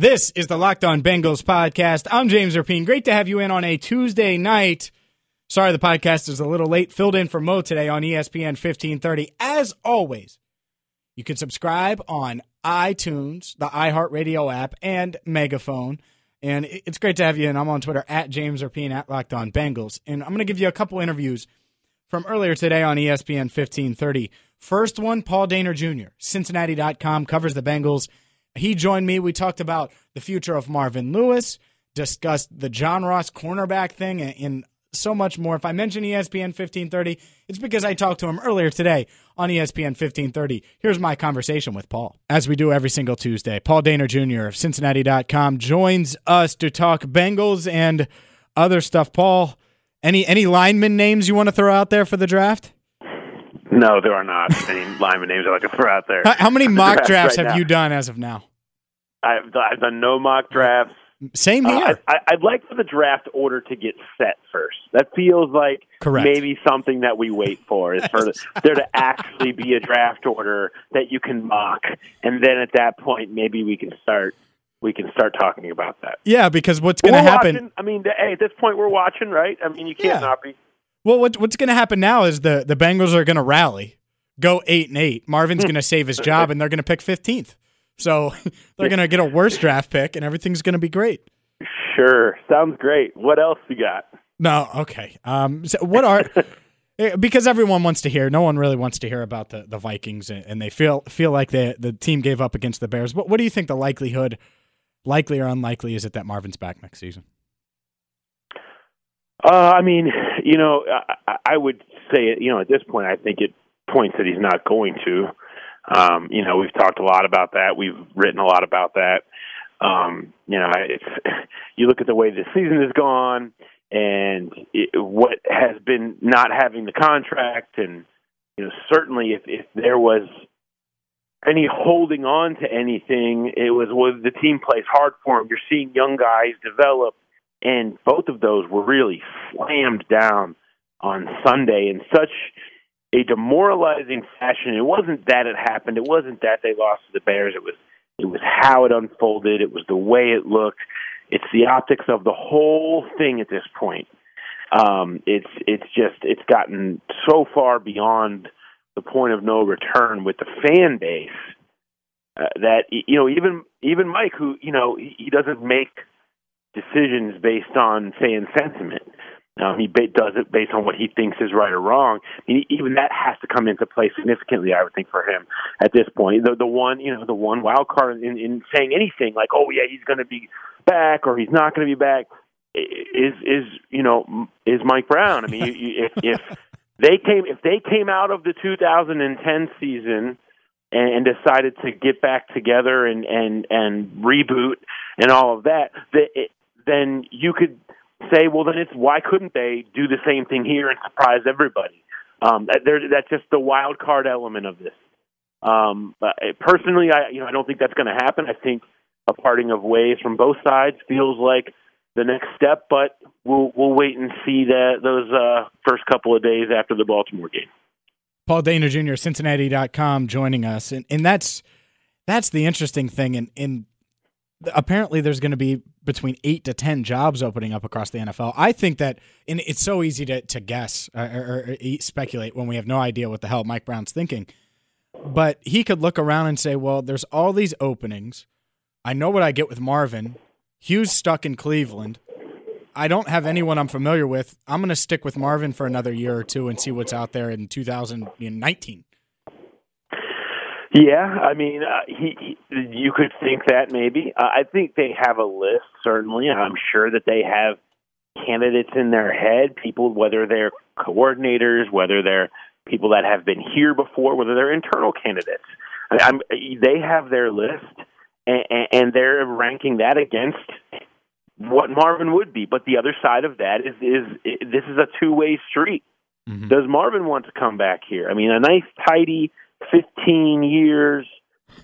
This is the Locked On Bengals podcast. I'm James Rapien. Great to have you in on a Tuesday night. Sorry the podcast is a little late. Filled in for Mo today on ESPN 1530. As always, you can subscribe on iTunes, the iHeartRadio app, and Megaphone. And it's great to have you. And I'm on Twitter at James Rapien at Locked On Bengals. And I'm going to give you a couple interviews from earlier today on ESPN 1530. First one, Paul Dehner Jr., Cincinnati.com, covers the Bengals he joined me. We talked about the future of Marvin Lewis, discussed the John Ross cornerback thing, and, so much more. If I mention ESPN 1530, it's because I talked to him earlier today on ESPN 1530. Here's my conversation with Paul, as we do every single Tuesday. Paul Dehner Jr. of Cincinnati.com joins us to talk Bengals and other stuff. Paul, any any lineman names you want to throw out there for the draft? No, there are not any lineman names I like to throw out there. How, how many mock drafts right have now. you done as of now? I've, I've done no mock drafts. Same uh, here. Uh, I, would like for the draft order to get set first. That feels like Correct. maybe something that we wait for is for the, there to actually be a draft order that you can mock, and then at that point maybe we can start we can start talking about that. Yeah, because what's going to happen? Watching, I mean, hey, at this point we're watching, right? I mean, you can't yeah. not be. Well, what, what's going to happen now is the the Bengals are going to rally, go eight and eight. Marvin's going to save his job, and they're going to pick fifteenth. So they're going to get a worse draft pick, and everything's going to be great. Sure, sounds great. What else you got? No, okay. Um, so what are eh, because everyone wants to hear. No one really wants to hear about the, the Vikings, and they feel feel like the the team gave up against the Bears. What what do you think the likelihood, likely or unlikely, is it that Marvin's back next season? Uh, I mean, you know, I, I would say, you know, at this point, I think it points that he's not going to. Um, you know, we've talked a lot about that. We've written a lot about that. Um, you know, it's you look at the way the season has gone and it, what has been not having the contract, and you know, certainly if if there was any holding on to anything, it was was the team plays hard for him. You're seeing young guys develop, and both of those were really slammed down on Sunday in such a demoralizing fashion. It wasn't that it happened. It wasn't that they lost to the Bears. It was it was how it unfolded. It was the way it looked. It's the optics of the whole thing at this point. Um, it's it's just it's gotten so far beyond the point of no return with the fan base uh, that you know even even Mike, who you know he, he doesn't make decisions based on fan sentiment. Um, he ba- does it based on what he thinks is right or wrong. He, even that has to come into play significantly, I would think, for him at this point. The the one, you know, the one wild card in, in saying anything like, "Oh yeah, he's going to be back" or "He's not going to be back," is is you know is Mike Brown. I mean, you, you, if if they came if they came out of the 2010 season and, decided to get back together and and and reboot and all of that, that it, then you could say, well, then it's why couldn't they do the same thing here and surprise everybody? Um, that, that's just the wild card element of this. Um, personally, I you know I don't think that's going to happen. I think a parting of ways from both sides feels like the next step, but we'll we'll wait and see that those uh, first couple of days after the Baltimore game. Paul Dehner Jr., Cincinnati.com, joining us, and and that's that's the interesting thing. And in apparently there's going to be between eight to ten jobs opening up across the NFL. I think that, and it's so easy to to guess uh, or, or, or, speculate when we have no idea what the hell Mike Brown's thinking. But he could look around and say, "Well, there's all these openings. I know what I get with Marvin. Hugh's stuck in Cleveland. I don't have anyone I'm familiar with. I'm going to stick with Marvin for another year or two and see what's out there in 2019." Yeah, I mean, uh, he, he. You could think that maybe. Uh, I think they have a list. Certainly, I'm sure that they have candidates in their head. People, whether they're coordinators, whether they're people that have been here before, whether they're internal candidates. I I'm, they have their list, and, and they're ranking that against what Marvin would be. But the other side of that is is, is this is a two way street. Mm-hmm. Does Marvin want to come back here? I mean, a nice tidy fifteen years.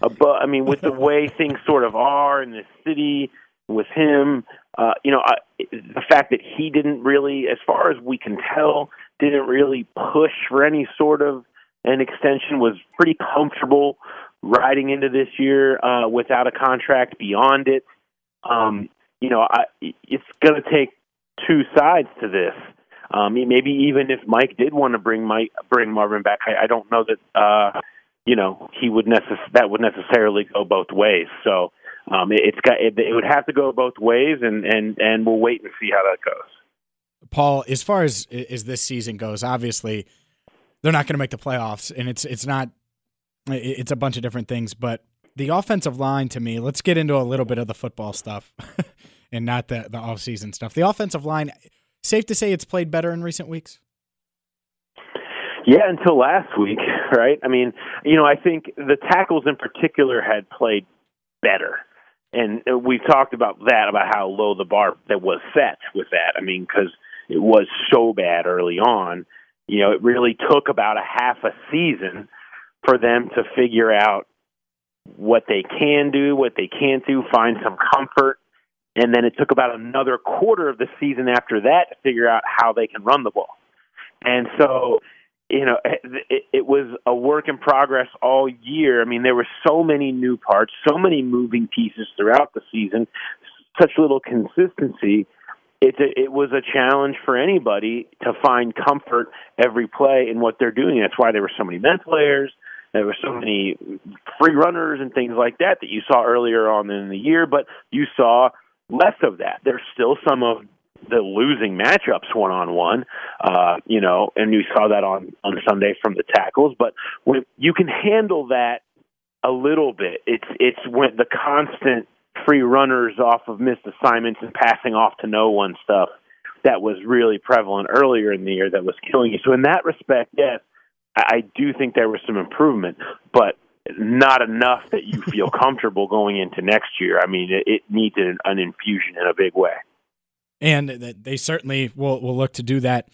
Above, I mean, with the way things sort of are in this city, with him, uh, you know, I, the fact that he didn't really, as far as we can tell, didn't really push for any sort of an extension, was pretty comfortable riding into this year uh, without a contract beyond it. Um, you know, I, it's going to take two sides to this. Um, maybe even if Mike did want to bring Mike bring Marvin back, I, I don't know that uh, you know he would necess- that would necessarily go both ways. So um, it, it's got it, it would have to go both ways, and and and we'll wait and see how that goes. Paul, as far as as this season goes, obviously they're not going to make the playoffs, and it's it's not it's a bunch of different things, but the offensive line to me. Let's get into a little bit of the football stuff, and not the the off season stuff. The offensive line, safe to say, it's played better in recent weeks. Yeah, until last week, right? I mean, you know, I think the tackles in particular had played better and we've talked about that about how low the bar that was set with that. I mean, because it was so bad early on. You know, it really took about a half a season for them to figure out what they can do, what they can't do, find some comfort. And then it took about another quarter of the season after that to figure out how they can run the ball. And so you know, it, it was a work in progress all year. I mean, there were so many new parts, so many moving pieces throughout the season, such little consistency. It's a, it was a challenge for anybody to find comfort every play in what they're doing. That's why there were so many mental players. There were so many free runners and things like that that you saw earlier on in the year, but you saw less of that. There's still some of the losing matchups one on one, you know, and you saw that on on Sunday from the tackles. But when you can handle that a little bit, it's it's when the constant free runners off of missed assignments and passing off to no one stuff that was really prevalent earlier in the year that was killing you. So in that respect, yes, I do think there was some improvement, but not enough that you feel comfortable going into next year. I mean, it, it needs an, an infusion in a big way and they certainly will will look to do that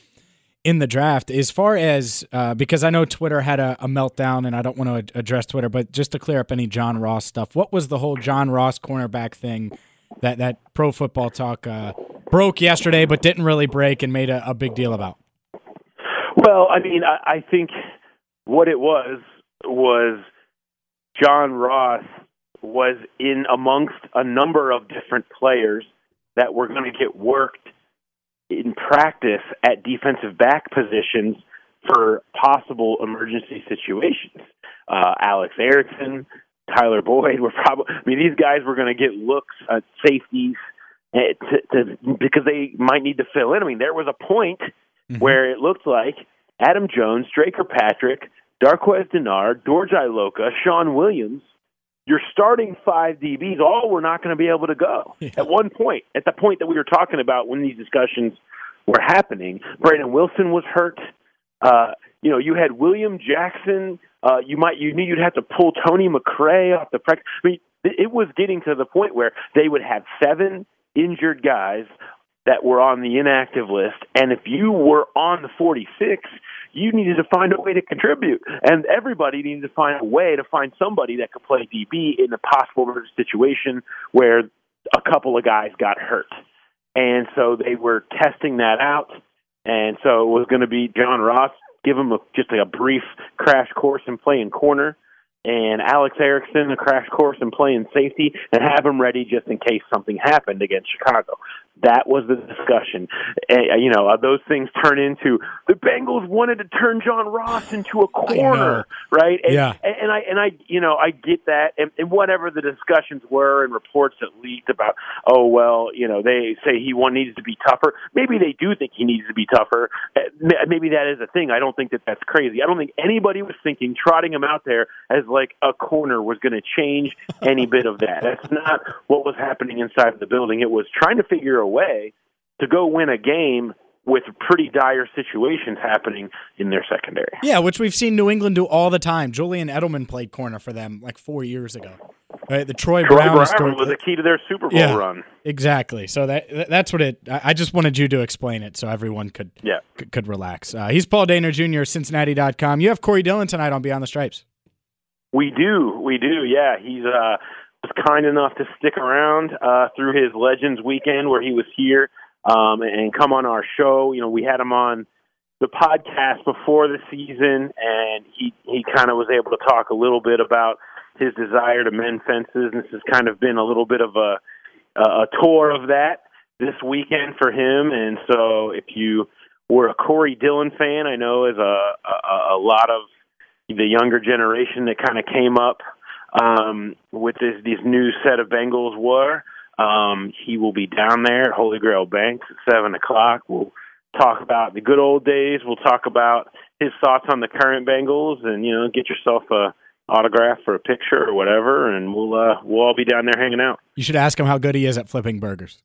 in the draft. As far as uh, because I know Twitter had a, a, meltdown, and I don't want to address Twitter, but just to clear up any John Ross stuff, what was the whole John Ross cornerback thing that that Pro Football Talk uh, broke yesterday, but didn't really break and made a, a big deal about? Well, I mean, I, I think what it was was John Ross was in amongst a number of different players that were going to get worked in practice at defensive back positions for possible emergency situations. Uh, Alex Erickson, Tyler Boyd were probably. I mean, these guys were going to get looks at safeties eh, to, to, because they might need to fill in. I mean, there was a point mm-hmm. where it looked like Adam Jones, Dre Kirkpatrick, Darqueze Dennard, George Iloka, Shawn Williams your starting five DBs all were not going to be able to go. Yeah. At one point, at the point that we were talking about when these discussions were happening, Brandon Wilson was hurt. Uh, you know, you had William Jackson. Uh, you might you knew you'd have to pull Tony McRae off the practice. I mean, it was getting to the point where they would have seven injured guys that were on the inactive list, and if you were on the 46, you needed to find a way to contribute, and everybody needed to find a way to find somebody that could play DB in a possible situation where a couple of guys got hurt, and so they were testing that out, and so it was going to be John Ross give him a, just like a brief crash course in playing corner and Alex Erickson a crash course in playing safety and have him ready just in case something happened against Chicago. That was the discussion. And, you know, uh, those things turn into the Bengals wanted to turn John Ross into a corner, right? And, yeah. And, I and I, you know, I get that. And, and whatever the discussions were and reports that leaked about, oh well, you know, they say he one needs to be tougher. Maybe they do think he needs to be tougher. Uh, maybe that is a thing. I don't think that that's crazy. I don't think anybody was thinking trotting him out there as like a corner was going to change any bit of that. That's not what was happening inside of the building. It was trying to figure a way to go win a game with pretty dire situations happening in their secondary. Yeah, which we've seen New England do all the time. Julian Edelman played corner for them like four years ago. Right, the Troy, Troy Brown, Brown story- was the key to their Super Bowl Yeah. run. exactly. So that that's what it. I I just wanted you to explain it so everyone could Yeah. could, could relax. Uh, he's Paul Dehner Jr. Cincinnati.com. You have Corey Dillon tonight on Beyond the Stripes. We do, we do. Yeah, he's uh was kind enough to stick around uh through his Legends weekend where he was here um and come on our show. You know, we had him on the podcast before the season and he he kind of was able to talk a little bit about his desire to mend fences and this has kind of been a little bit of a a tour of that this weekend for him and so if you were a Corey Dillon fan, I know is a a, a lot of the younger generation that kind of came up um, with this these new set of Bengals were. Um, he will be down there at Holy Grail Banks at seven o'clock. We'll talk about the good old days. We'll talk about his thoughts on the current Bengals, and you know, get yourself a autograph for a picture or whatever, and we'll uh, we'll all be down there hanging out. You should ask him how good he is at flipping burgers.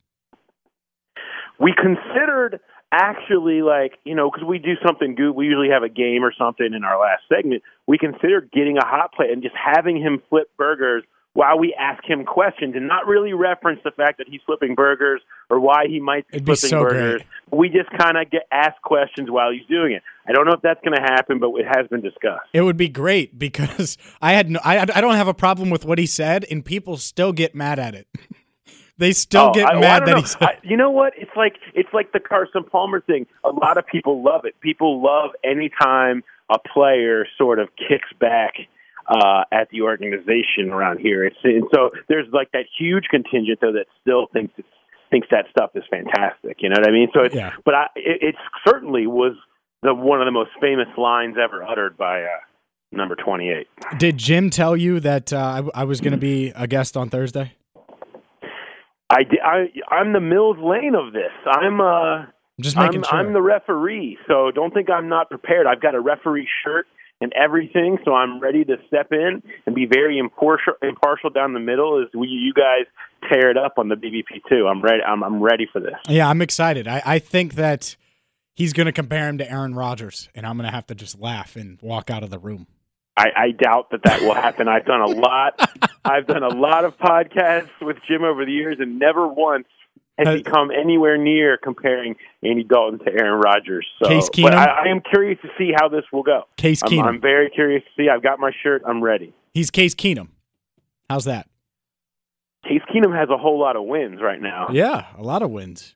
we considered actually like you know because we do something good we usually have a game or something in our last segment we consider getting a hot plate and just having him flip burgers while we ask him questions and not really reference the fact that he's flipping burgers or why he might be It'd be flipping so burgers. We just kind of get asked questions while he's doing it. I don't know if that's going to happen but it has been discussed. It would be great because I had no, I I don't have a problem with what he said, and people still get mad at it. they still Oh, get I- mad that know. he. I, you know what? It's like it's like the Carson Palmer thing. A lot of people love it. People love anytime a player sort of kicks back uh, at the organization around here. It's and so there's like that huge contingent though that still thinks it's, thinks that stuff is fantastic. You know what I mean? So it's Yeah. but I it, it certainly was the one of the most famous lines ever uttered by uh, number 28. Did Jim tell you that uh, I, I was going to be a guest on Thursday? I, I I'm the Mills Lane of this. I'm uh I'm just making I'm, sure. I'm the referee, so don't think I'm not prepared. I've got a referee shirt and everything, so I'm ready to step in and be very impartial, impartial down the middle as we, you guys tear it up on the BBP too. I'm ready. I'm, I'm ready for this. yeah, I'm excited. I, I think that he's going to compare him to Aaron Rodgers, and I'm going to have to just laugh and walk out of the room. I, I doubt that that will happen. I've done a lot. I've done a lot of podcasts with Jim over the years, and never once has he Uh, come anywhere near comparing Andy Dalton to Aaron Rodgers. So, Case but Keenum? I, I am curious to see how this will go. Case I'm, Keenum. I'm very curious to see. I've got my shirt. I'm ready. He's Case Keenum. How's that? Case Keenum has a whole lot of wins right now. Yeah, a lot of wins.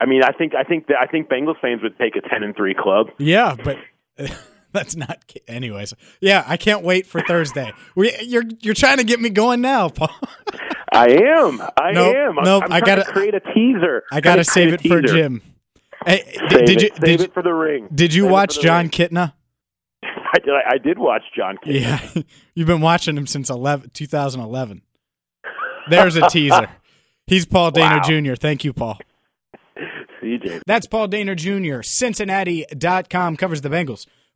I mean, I think I think that I think Bengals fans would take a ten and three club. Yeah, but that's not. Anyways, yeah, I can't wait for Thursday. We, you're you're trying to get me going now, Paul. I am. I Nope, am. I'm, nope, I'm I gotta- create a teaser. I gotta save it for. Jim. Hey, Save did, it, you save did, it for the ring. did you Save watch Jon ring. Kitna? I did. I did watch Jon. Kitna. Yeah, you've been watching him since 11, 2011. There's a teaser. He's Paul Dehner Wow. Jr. Thank you, Paul. See you, James. That's Paul Dehner Jr. Cincinnati.com covers the Bengals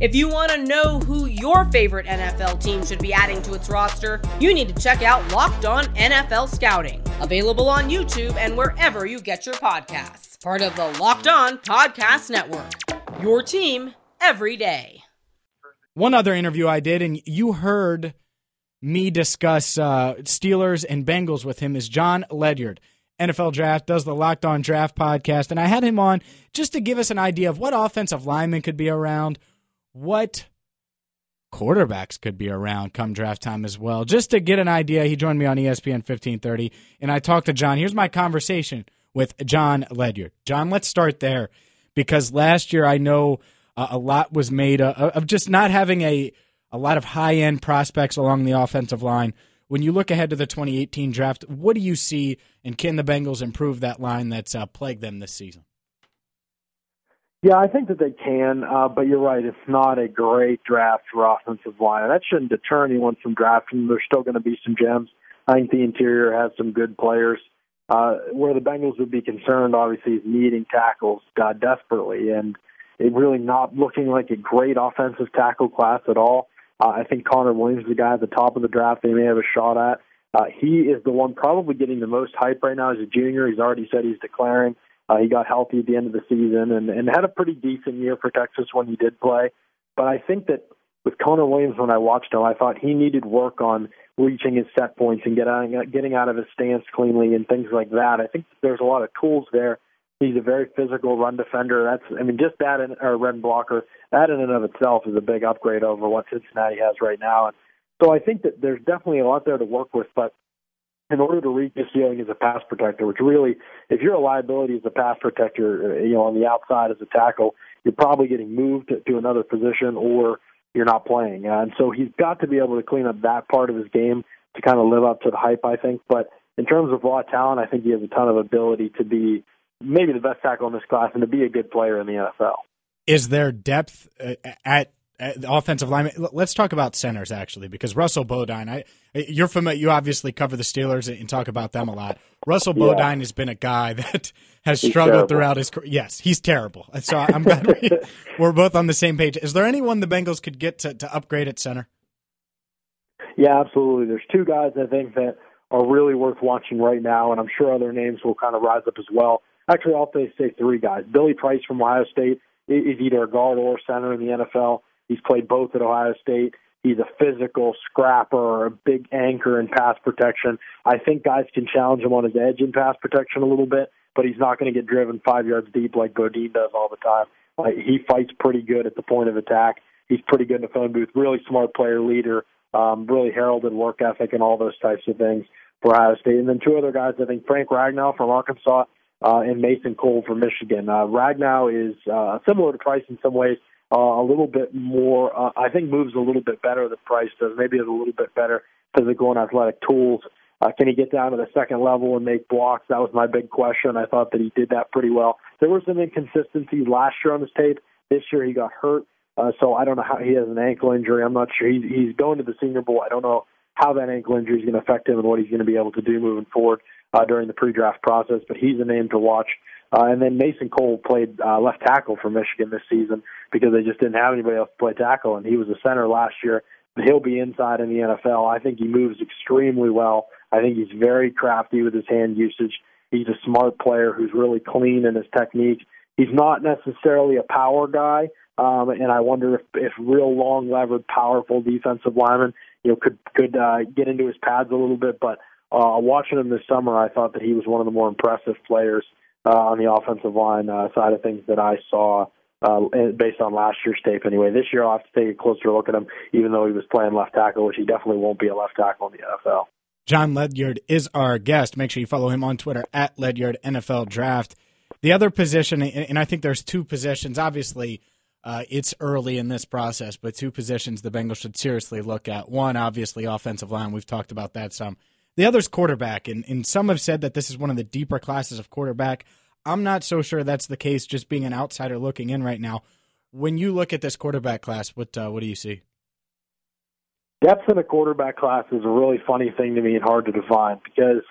If you want to know who your favorite NFL team should be adding to its roster, you need to check out Locked On NFL Scouting, available on YouTube and wherever you get your podcasts. Part of the Locked On Podcast Network. Your team every day. One other interview I did, and you heard me discuss uh, Steelers and Bengals with him, is Jon Ledyard. NFL Draft does the Locked On Draft podcast, and I had him on just to give us an idea of what offensive linemen could be around, what quarterbacks could be around come draft time as well. Just to get an idea, he joined me on ESPN 1530, and I talked to Jon. Here's my conversation with Jon Ledyard. Jon, let's start there because last year I know uh, a lot was made uh, of just not having a a lot of high end prospects along the offensive line. When you look ahead to the 2018 draft, what do you see, and can the Bengals improve that line that's uh, plagued them this season? Yeah, I think that they can, uh, but you're right. It's not a great draft for offensive line. That shouldn't deter anyone from drafting. There's still going to be some gems. I think the interior has some good players. Uh, where the Bengals would be concerned, obviously, is needing tackles uh, desperately, and it really not looking like a great offensive tackle class at all. Uh, I think Connor Williams is the guy at the top of the draft they may have a shot at. Uh, he is the one probably getting the most hype right now as a junior. He's already said he's declaring. Uh, he got healthy at the end of the season and, and had a pretty decent year for Texas when he did play. But I think that with Connor Williams, when I watched him, I thought he needed work on reaching his set points and getting getting out of his stance cleanly and things like that. I think there's a lot of tools there. He's a very physical run defender. That's I mean just that in, or run blocker. That in and of itself is a big upgrade over what Cincinnati has right now. And so I think that there's definitely a lot there to work with. But in order to reach his ceiling as a pass protector, which really, if you're a liability as a pass protector, you know on the outside as a tackle, you're probably getting moved to, another position or you're not playing. Uh, and so he's got to be able to clean up that part of his game to kind of live up to the hype, I think. But in terms of raw talent, I think he has a ton of ability to be maybe the best tackle in this class and to be a good player in the NFL. Is there depth uh, at the offensive lineman. Let's talk about centers actually, because Russell Bodine. I you're familiar. You obviously cover the Steelers and talk about them a lot. Russell yeah. Bodine has been a guy that has struggled throughout his career. Yes, he's terrible. So I'm glad we, we're both on the same page. Is there anyone the Bengals could get to, to upgrade at center? Yeah, absolutely. There's two guys I think that are really worth watching right now, and I'm sure other names will kind of rise up as well. Actually, I'll say, say three guys. Billy Price from Ohio State is either a guard or center in the NFL. He's played both at Ohio State. He's a physical scrapper, a big anchor in pass protection. I think guys can challenge him on his edge in pass protection a little bit, but he's not going to get driven five yards deep like Bodine does all the time. Like, he fights pretty good at the point of attack. He's pretty good in the phone booth. Really smart player, leader. Um, really heralded work ethic and all those types of things for Ohio State. And then two other guys. I think Frank Ragnow from Arkansas uh, and Mason Cole from Michigan. Uh, Ragnow is uh, similar to Price in some ways uh, a little bit more. Uh, I think moves a little bit better than Price does. Maybe has a little bit better physical and athletic tools. Uh, can he get down to the second level and make blocks? That was my big question. I thought that he did that pretty well. There were some inconsistencies last year on his tape. This year he got hurt, uh, so I don't know how he has an ankle injury. I'm not sure. He's, he's going to the Senior Bowl. I don't know how that ankle injury is going to affect him and what he's going to be able to do moving forward uh, during the pre-draft process. But he's a name to watch. Uh, and then Mason Cole played uh, left tackle for Michigan this season because they just didn't have anybody else to play tackle, and he was a center last year. He'll be inside in the NFL. I think he moves extremely well. I think he's very crafty with his hand usage. He's a smart player who's really clean in his technique. He's not necessarily a power guy, um, and I wonder if, if real long levered, powerful defensive linemen, you know, could could uh, get into his pads a little bit. But uh, watching him this summer, I thought that he was one of the more impressive players uh, on the offensive line uh, side of things that I saw uh, based on last year's tape. Anyway, this year I'll have to take a closer look at him, even though he was playing left tackle, which he definitely won't be a left tackle in the NFL. Jon Ledyard is our guest. Make sure you follow him on Twitter at Ledyard NFL Draft. The other position, and I think there's two positions. Obviously, uh, it's early in this process, but two positions the Bengals should seriously look at. One, obviously, offensive line. We've talked about that some. The other's quarterback, and, and some have said that this is one of the deeper classes of quarterback. I'm not so sure that's the case. Just being an outsider looking in right now, when you look at this quarterback class, what uh, what do you see? Depth in a quarterback class is a really funny thing to me and hard to define because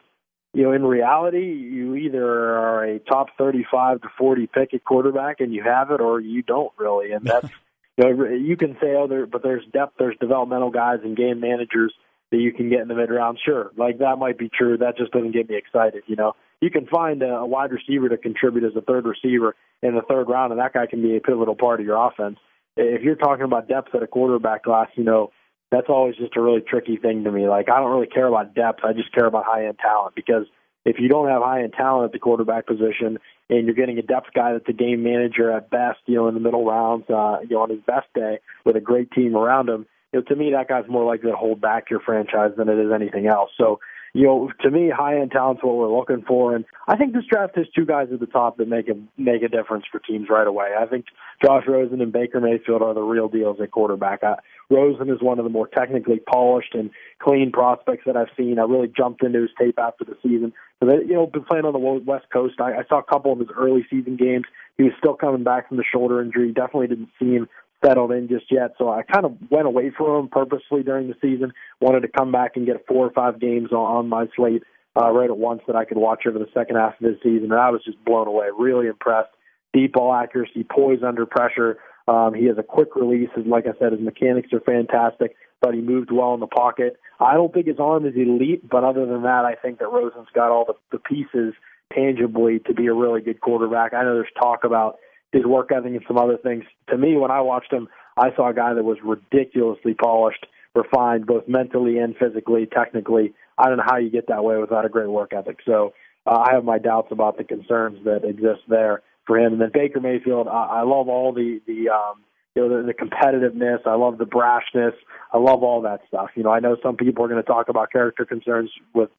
you know in reality you either are a top 35 to 40 pick at quarterback and you have it, or you don't really, and that's. you, know, you can say, oh, there, but there's depth, there's developmental guys and game managers that you can get in the mid round. Sure, like that might be true. That just doesn't get me excited. You know, you can find a, wide receiver to contribute as a third receiver in the third round, and that guy can be a pivotal part of your offense. If you're talking about depth at a quarterback class, you know, that's always just a really tricky thing to me. Like I don't really care about depth. I just care about high end talent because if you don't have high end talent at the quarterback position and you're getting a depth guy that's a game manager at best, you know, in the middle rounds, uh, you know, on his best day with a great team around him, you know, to me, that guy's more likely to hold back your franchise than it is anything else. So you know, to me, high end talent's what we're looking for, and I think this draft has two guys at the top that make a make a difference for teams right away. I think Josh Rosen and Baker Mayfield are the real deals at quarterback. I, Rosen is one of the more technically polished and clean prospects that I've seen. I really jumped into his tape after the season. So they, you know, been playing on the West Coast. I, I saw a couple of his early season games. He was still coming back from the shoulder injury. Definitely didn't seem settled in just yet. So I kind of went away from him purposely during the season. Wanted to come back and get four or five games on, on my slate uh, right at once that I could watch over the second half of this season. And I was just blown away. Really impressed. Deep ball accuracy, poise under pressure. Um, he has a quick release. And like I said, his mechanics are fantastic, but he moved well in the pocket. I don't think his arm is elite, but other than that, I think that Rosen's got all the, the pieces tangibly to be a really good quarterback. I know there's talk about his work ethic and some other things. To me, when I watched him, I saw a guy that was ridiculously polished, refined, both mentally and physically, technically. I don't know how you get that way without a great work ethic. So uh, I have my doubts about the concerns that exist there for him. And then Baker Mayfield, I, I love all the the um, you know the, the competitiveness. I love the brashness. I love all that stuff. You know, I know some people are going to talk about character concerns with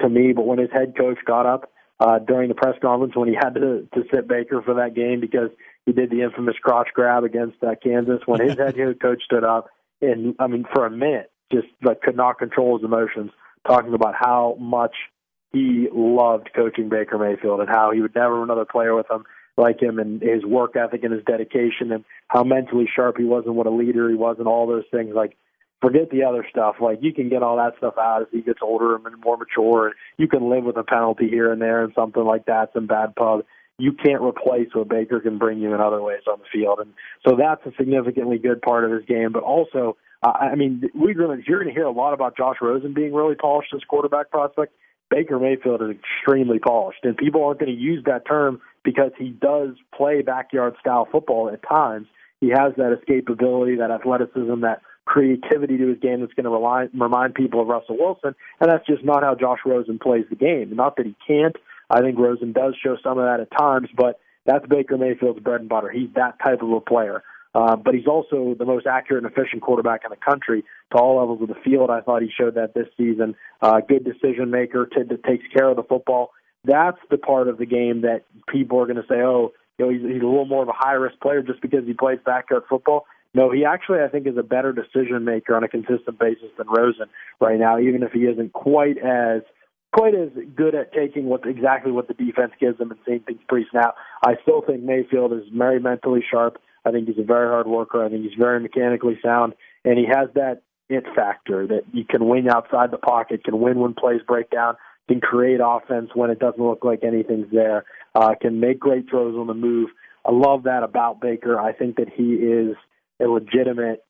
to me, but when his head coach got up uh, during the press conference when he had to to sit Baker for that game because he did the infamous crotch grab against uh, Kansas when his head coach stood up and I mean for a minute just like could not control his emotions talking about how much he loved coaching Baker Mayfield and how he would never have another player with him like him and his work ethic and his dedication and how mentally sharp he was and what a leader he was and all those things. Like forget the other stuff. Like you can get all that stuff out as he gets older and more mature, and you can live with a penalty here and there and something like that, some bad pub. You can't replace what Baker can bring you in other ways on the field, and so that's a significantly good part of his game. But also, uh, I mean, we're going you're going to hear a lot about Josh Rosen being really polished as quarterback prospect. Baker Mayfield is extremely polished, and people aren't going to use that term because he does play backyard style football at times. He has that escapability, that athleticism, that creativity to his game that's going to rely, remind people of Russell Wilson, and that's just not how Josh Rosen plays the game. Not that he can't. I think Rosen does show some of that at times, but that's Baker Mayfield's bread and butter. He's that type of a player. Uh, but he's also the most accurate and efficient quarterback in the country to all levels of the field. I thought he showed that this season. Uh, good decision maker, t- that takes care of the football. That's the part of the game that people are going to say, oh, you know, he's, he's a little more of a high risk player just because he plays backyard football. No, he actually, I think, is a better decision maker on a consistent basis than Rosen right now, even if he isn't quite as quite as good at taking what exactly what the defense gives him and seeing things pre-snap. I still think Mayfield is very mentally sharp. I think he's a very hard worker. I think he's very mechanically sound, and he has that it factor that he can win outside the pocket, can win when plays break down, can create offense when it doesn't look like anything's there, uh, can make great throws on the move. I love that about Baker. I think that he is a legitimate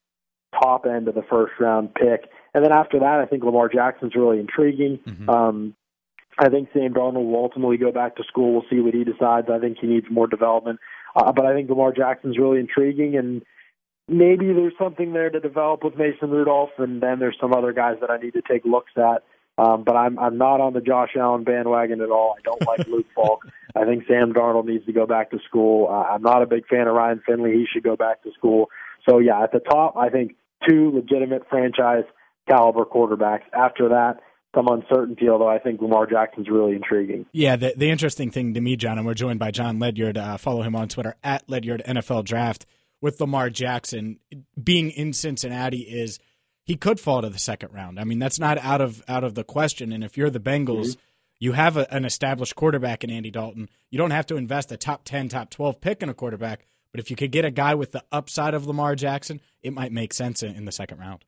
top end of the first round pick. And then after that, I think Lamar Jackson's really intriguing. Mm-hmm. Um, I think Sam Darnold will ultimately go back to school. We'll see what he decides. I think he needs more development. Uh, but I think Lamar Jackson's really intriguing, and maybe there's something there to develop with Mason Rudolph, and then there's some other guys that I need to take looks at. Um, but I'm I'm not on the Josh Allen bandwagon at all. I don't like Luke Falk. I think Sam Darnold needs to go back to school. Uh, I'm not a big fan of Ryan Finley. He should go back to school. So yeah, at the top, I think two legitimate franchise caliber quarterbacks. After that, some uncertainty, although I think Lamar Jackson's really intriguing. Yeah, the, the interesting thing to me, Jon, and we're joined by Jon Ledyard. Uh, follow him on Twitter at Ledyard NFL Draft. With Lamar Jackson being in Cincinnati, is he could fall to the second round. I mean, that's not out of out of the question. And if you're the Bengals, mm-hmm. you have a, an established quarterback in Andy Dalton. You don't have to invest a top ten, top twelve pick in a quarterback. But if you could get a guy with the upside of Lamar Jackson, it might make sense in, the second round.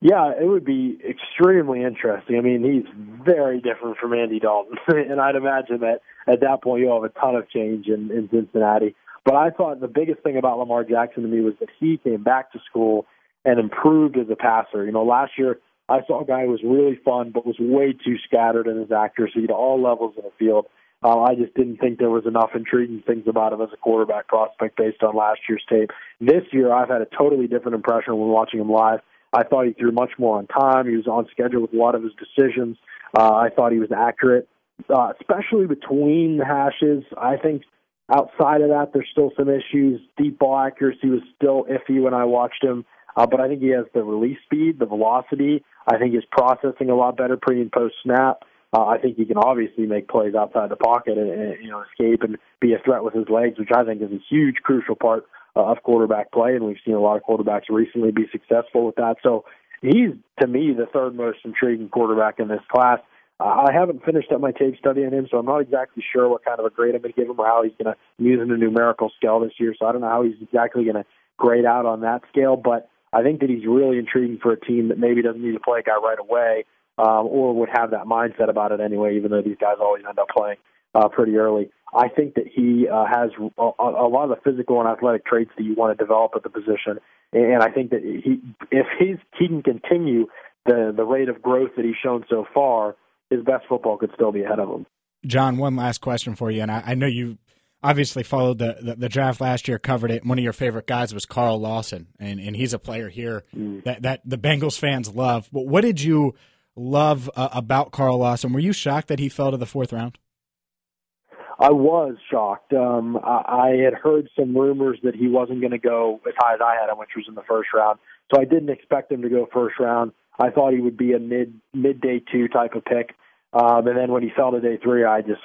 Yeah, it would be extremely interesting. I mean, he's very different from Andy Dalton, and I'd imagine that at that point you'll have a ton of change in, in Cincinnati. But I thought the biggest thing about Lamar Jackson to me was that he came back to school and improved as a passer. You know, last year I saw a guy who was really fun, but was way too scattered in his accuracy to all levels of the field. Uh, I just didn't think there was enough intriguing things about him as a quarterback prospect based on last year's tape. This year, I've had a totally different impression when watching him live. I thought he threw much more on time. He was on schedule with a lot of his decisions. Uh, I thought he was accurate, uh, especially between the hashes. I think outside of that, there's still some issues. Deep ball accuracy was still iffy when I watched him. Uh, but I think he has the release speed, the velocity. I think he's processing a lot better pre and post snap. Uh, I think he can obviously make plays outside the pocket and, and you know escape and be a threat with his legs, which I think is a huge crucial part uh, of quarterback play. And we've seen a lot of quarterbacks recently be successful with that. So he's to me the third most intriguing quarterback in this class. Uh, I haven't finished up my tape study on him, so I'm not exactly sure what kind of a grade I'm going to give him or how he's going to use in a numerical scale this year. So I don't know how he's exactly going to grade out on that scale, but I think that he's really intriguing for a team that maybe doesn't need to play a guy right away um, or would have that mindset about it anyway, even though these guys always end up playing uh, pretty early. I think that he uh, has a, a lot of the physical and athletic traits that you want to develop at the position, and I think that he, if he's, he can continue the the rate of growth that he's shown so far, his best football could still be ahead of him. Jon, one last question for you, and I, I know you obviously followed the, the, the, draft last year, covered it. One of your favorite guys was Carl Lawson, and, and he's a player here mm. that, that the Bengals fans love. But what did you love uh, about Carl Lawson? Were you shocked that he fell to the fourth round? I was shocked. Um, I, I had heard some rumors that he wasn't going to go as high as I had him, which was in the first round. So I didn't expect him to go first round. I thought he would be a mid mid day two type of pick. Um, and then when he fell to day three, I just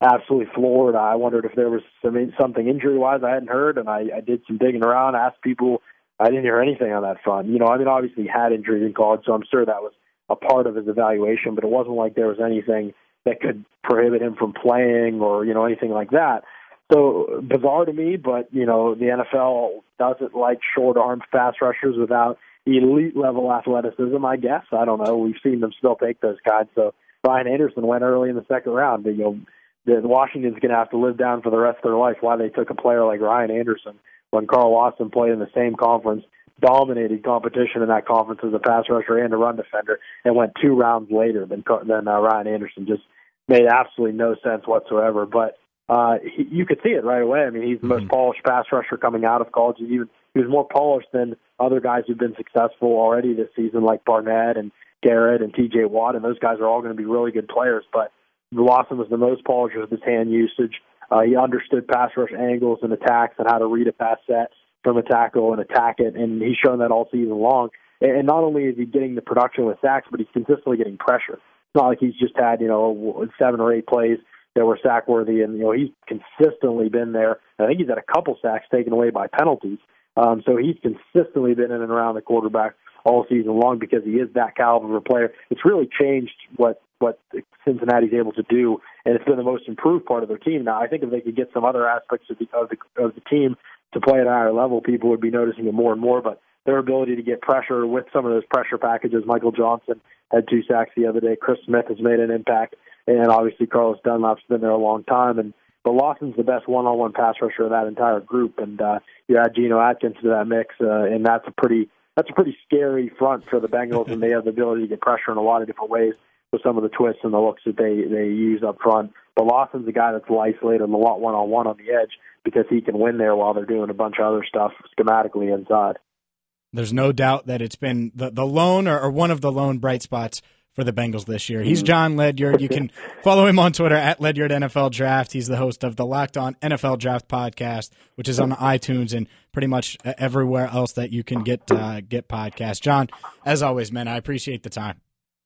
absolutely floored. I wondered if there was some something injury wise I hadn't heard, and I, I did some digging around, asked people. I didn't hear anything on that front. You know, I mean, obviously he had injuries in college, so I'm sure that was a part of his evaluation, but it wasn't like there was anything that could prohibit him from playing or you know anything like that. So bizarre to me, but you know the NFL doesn't like short arm fast rushers without elite level athleticism. I guess I don't know. We've seen them still take those guys. So Ryan Anderson went early in the second round. You know, the Washington's going to have to live down for the rest of their life why they took a player like Ryan Anderson when Carl Lawson played in the same conference, dominated competition in that conference as a pass rusher and a run defender, and went two rounds later than than uh, Ryan Anderson. Just made absolutely no sense whatsoever. But uh, he, you could see it right away. I mean, he's the most mm-hmm. polished pass rusher coming out of college. He, even, he was more polished than other guys who've been successful already this season, like Barnett and Garrett and T.J. Watt, and those guys are all going to be really good players. But Lawson was the most polished with his hand usage. Uh, he understood pass rush angles and attacks and how to read a pass set from a tackle and attack it, and he's shown that all season long. And not only is he getting the production with sacks, but he's consistently getting pressure. It's not like he's just had you know seven or eight plays that were sack worthy, and you know he's consistently been there. I think he's had a couple sacks taken away by penalties. Um, so he's consistently been in and around the quarterback all season long because he is that caliber of a player. It's really changed what what Cincinnati's able to do, and it's been the most improved part of their team. Now, I think if they could get some other aspects of the of the, of the team to play at a higher level, people would be noticing it more and more. But their ability to get pressure with some of those pressure packages, Michael Johnson had two sacks the other day. Chris Smith has made an impact, and obviously Carlos Dunlap's been there a long time. And but Lawson's the best one-on-one pass rusher of that entire group, and uh, you add Geno Atkins to that mix, uh, and that's a pretty that's a pretty scary front for the Bengals, and they have the ability to get pressure in a lot of different ways with some of the twists and the looks that they they use up front. But Lawson's a guy that's isolated a lot one on one on the edge because he can win there while they're doing a bunch of other stuff schematically inside. There's no doubt that it's been the the lone or, or one of the lone bright spots for the Bengals this year. He's Jon Ledyard. You can follow him on Twitter at Ledyard NFL Draft. He's the host of the Locked On NFL Draft podcast, which is on iTunes and pretty much everywhere else that you can get uh, get podcasts. Jon, as always, man, I appreciate the time.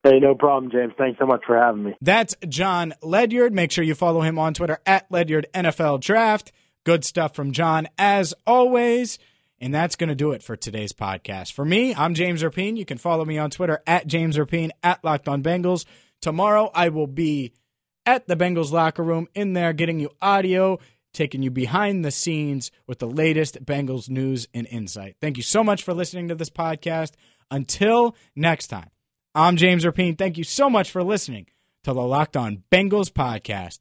Hey, no problem, James. Thanks so much for having me. That's Jon Ledyard. Make sure you follow him on Twitter at Ledyard NFL Draft. Good stuff from Jon, as always. And that's going to do it for today's podcast. For me, I'm James Rapien. You can follow me on Twitter at James Rapien, at Locked On Bengals. Tomorrow, I will be at the Bengals locker room in there getting you audio, taking you behind the scenes with the latest Bengals news and insight. Thank you so much for listening to this podcast. Until next time, I'm James Rapien. Thank you so much for listening to the Locked On Bengals podcast.